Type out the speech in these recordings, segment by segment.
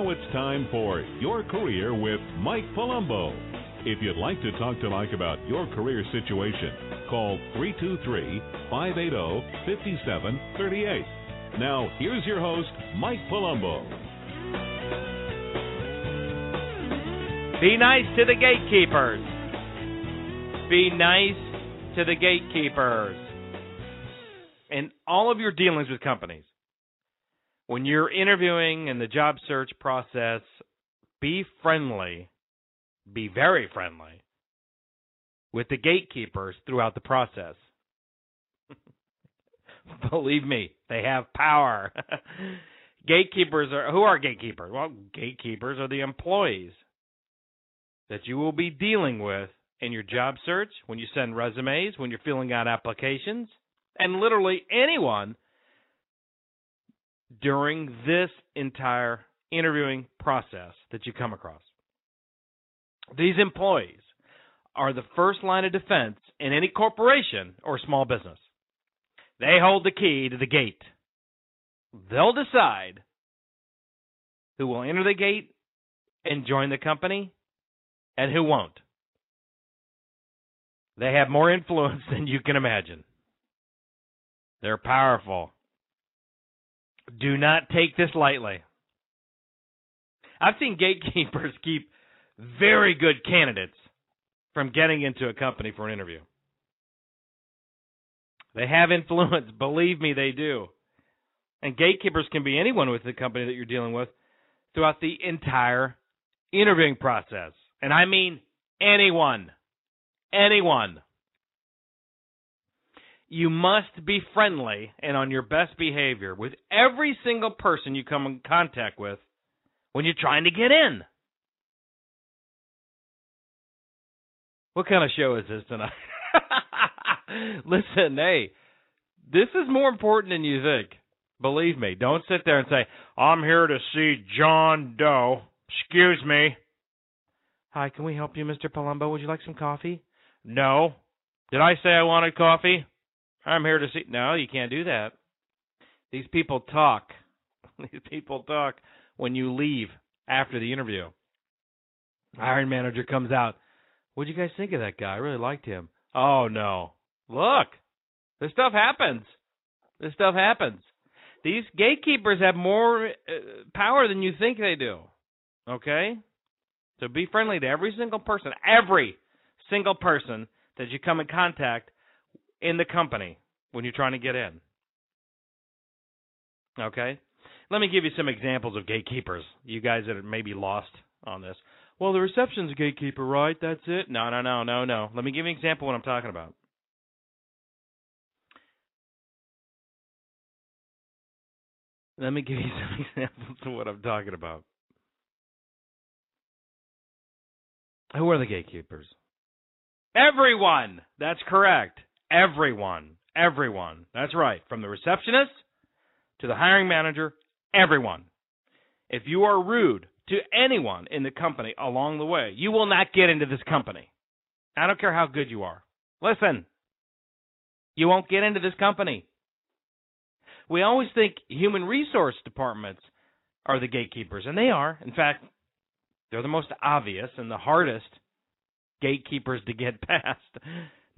Now it's time for Your Career with Mike Palumbo. If you'd like to talk to Mike about your career situation, call 323 580 5738. Now, here's your host, Mike Palumbo. Be nice to the gatekeepers. Be nice to the gatekeepers. In all of your dealings with companies, when you're interviewing in the job search process, be friendly, be very friendly with the gatekeepers throughout the process. Believe me, they have power. gatekeepers are who are gatekeepers? Well, gatekeepers are the employees that you will be dealing with in your job search, when you send resumes, when you're filling out applications, and literally anyone during this entire interviewing process that you come across. These employees are the first line of defense in any corporation or small business. They hold the key to the gate. They'll decide who will enter the gate and join the company and who won't. They have more influence than you can imagine. They're powerful. Do not take this lightly. I've seen gatekeepers keep very good candidates from getting into a company for an interview. They have influence, believe me, they do. And gatekeepers can be anyone with the company that you're dealing with throughout the entire interviewing process. And I mean anyone. Anyone. You must be friendly and on your best behavior with every single person you come in contact with when you're trying to get in. What kind of show is this tonight? Listen, hey, this is more important than you think. Believe me. Don't sit there and say, I'm here to see John Doe. Excuse me. Hi, can we help you, Mr. Palumbo? Would you like some coffee? No. Did I say I wanted coffee? I'm here to see. No, you can't do that. These people talk. These people talk when you leave after the interview. Hiring manager comes out. What'd you guys think of that guy? I really liked him. Oh no. Look. This stuff happens. This stuff happens. These gatekeepers have more uh, power than you think they do. Okay? So be friendly to every single person, every single person that you come in contact in the company when you're trying to get in. Okay? Let me give you some examples of gatekeepers. You guys that are maybe lost on this. Well, the reception's a gatekeeper, right? That's it? No, no, no, no, no. Let me give you an example of what I'm talking about. Let me give you some examples of what I'm talking about. Who are the gatekeepers? Everyone. That's correct. Everyone. Everyone. That's right. From the receptionist to the hiring manager, everyone. If you are rude to anyone in the company along the way, you will not get into this company. I don't care how good you are. Listen, you won't get into this company. We always think human resource departments are the gatekeepers, and they are. In fact, they're the most obvious and the hardest gatekeepers to get past.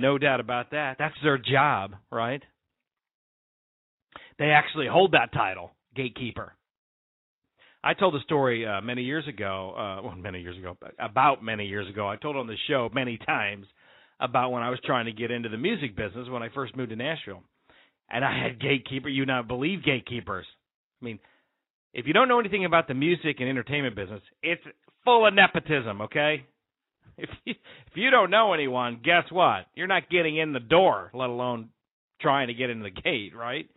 No doubt about that. That's their job, right? They actually hold that title, gatekeeper. I told a story uh, many years ago, uh, well, many years ago, about many years ago. I told on the show many times about when I was trying to get into the music business when I first moved to Nashville. And I had gatekeeper. You not believe gatekeepers. I mean, if you don't know anything about the music and entertainment business, it's full of nepotism, okay? If you, if you don't know anyone, guess what? You're not getting in the door, let alone trying to get into the gate, right?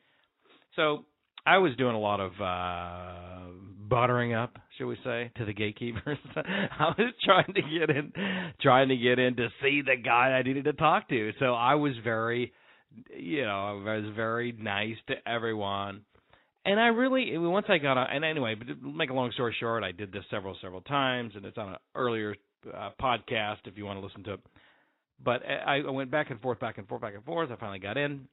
So I was doing a lot of uh buttering up, shall we say, to the gatekeepers. I was trying to get in trying to get in to see the guy I needed to talk to. So I was very you know, I was very nice to everyone and I really once I got on, and anyway, but to make a long story short, I did this several several times, and it's on an earlier uh, podcast if you want to listen to it. But I, I went back and forth, back and forth, back and forth. I finally got in.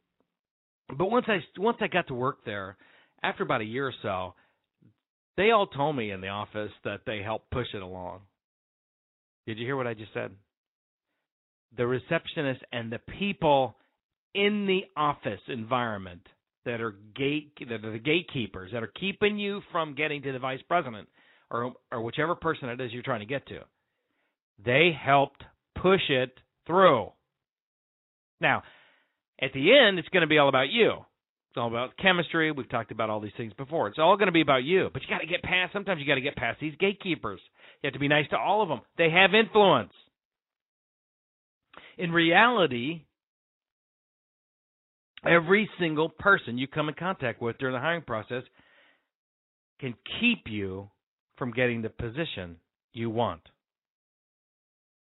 But once I once I got to work there, after about a year or so, They all told me in the office that they helped push it along. Did you hear what I just said? The receptionist and the people in the office environment that are gate that are the gatekeepers that are keeping you from getting to the vice president or or whichever person it is you're trying to get to. They helped push it through. Now, at the end, it's going to be all about you. It's all about chemistry. We've talked about all these things before. It's all going to be about you. But you got to get past. Sometimes you got to get past these gatekeepers. You have to be nice to all of them. They have influence. In reality, every single person you come in contact with during the hiring process can keep you from getting the position you want.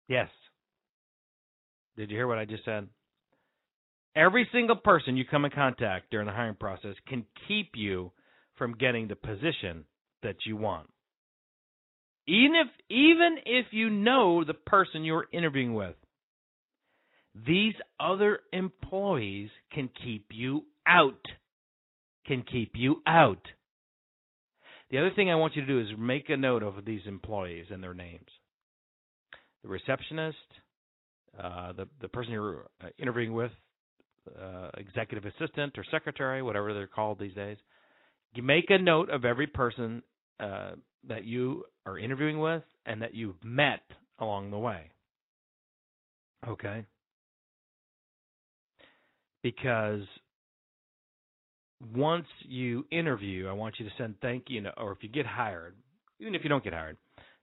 Yes. Did you hear what I just said? Every single person you come in contact during the hiring process can keep you from getting the position that you want. Even if even if you know the person you're interviewing with, these other employees can keep you out. Can keep you out. The other thing I want you to do is make a note of these employees and their names. The receptionist, uh, the the person you're uh, interviewing with, uh, executive assistant or secretary, whatever they're called these days. You make a note of every person uh, that you are interviewing with and that you've met along the way. Okay? Because once you interview, I want you to send thank you, or if you get hired, even if you don't get hired,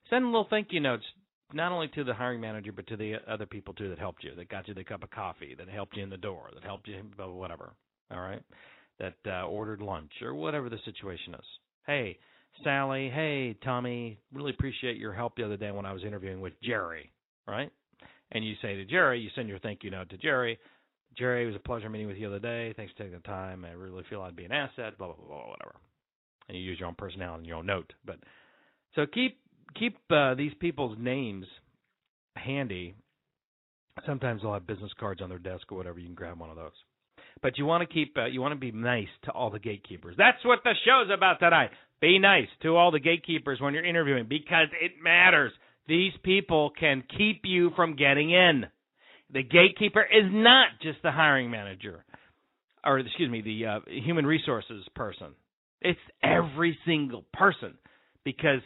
send little thank you notes not only to the hiring manager but to the other people too that helped you, that got you the cup of coffee, that helped you in the door, that helped you whatever. All right, that uh, ordered lunch or whatever the situation is. Hey, Sally. Hey, Tommy. Really appreciate your help the other day when I was interviewing with Jerry. Right, and you say to Jerry, you send your thank you note to Jerry. Jerry, it was a pleasure meeting with you the other day. Thanks for taking the time. I really feel I'd be an asset. Blah blah blah, blah whatever. And you use your own personality and your own note. But so keep keep uh, these people's names handy. Sometimes they'll have business cards on their desk or whatever. You can grab one of those. But you want to keep uh, you want to be nice to all the gatekeepers. That's what the show's about tonight. Be nice to all the gatekeepers when you're interviewing because it matters. These people can keep you from getting in. The gatekeeper is not just the hiring manager, or excuse me, the uh, human resources person. It's every single person because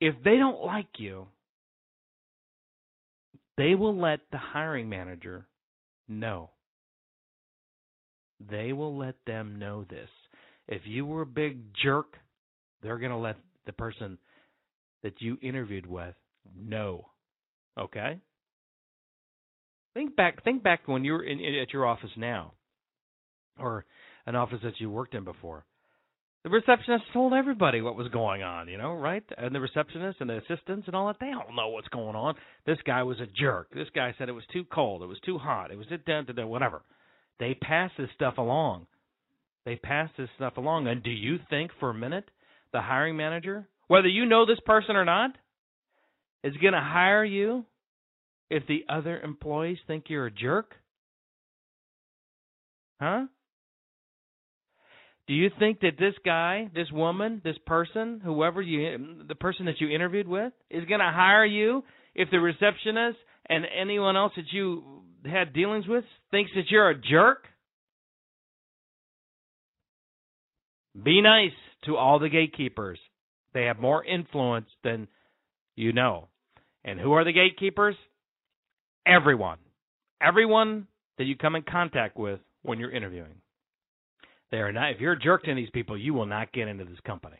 if they don't like you, they will let the hiring manager know. They will let them know this. If you were a big jerk, they're going to let the person that you interviewed with know. Okay? Think back think back when you were in, in, at your office now or an office that you worked in before. The receptionist told everybody what was going on, you know, right? And the receptionist and the assistants and all that, they don't know what's going on. This guy was a jerk. This guy said it was too cold. It was too hot. It was it whatever. They pass this stuff along. They pass this stuff along. And do you think for a minute the hiring manager, whether you know this person or not, is going to hire you if the other employees think you're a jerk? Huh? Do you think that this guy, this woman, this person, whoever you, the person that you interviewed with, is going to hire you if the receptionist and anyone else that you had dealings with thinks that you're a jerk? Be nice to all the gatekeepers. They have more influence than you know. And who are the gatekeepers? Everyone. Everyone that you come in contact with when you're interviewing. They are not. If you're a jerk to these people, you will not get into this company.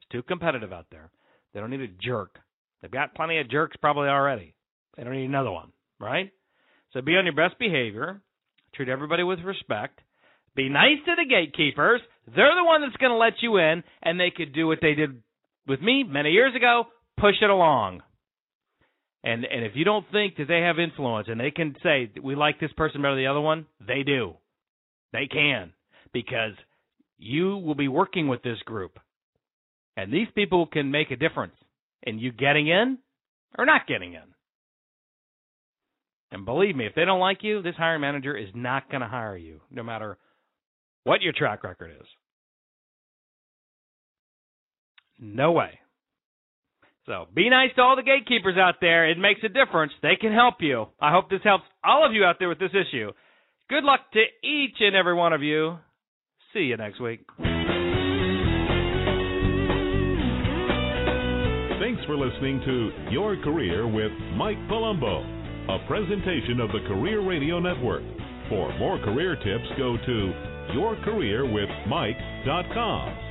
It's too competitive out there. They don't need a jerk. They've got plenty of jerks probably already. They don't need another one, right? So be on your best behavior. Treat everybody with respect. Be nice to the gatekeepers. They're the one that's going to let you in, and they could do what they did with me many years ago: push it along. And and if you don't think that they have influence and they can say we like this person better than the other one, they do. They can because you will be working with this group. And these people can make a difference in you getting in or not getting in. And believe me, if they don't like you, this hiring manager is not going to hire you, no matter what your track record is. No way. So be nice to all the gatekeepers out there. It makes a difference. They can help you. I hope this helps all of you out there with this issue. Good luck to each and every one of you. See you next week. Thanks for listening to Your Career with Mike Palumbo, a presentation of the Career Radio Network. For more career tips, go to yourcareerwithmike.com.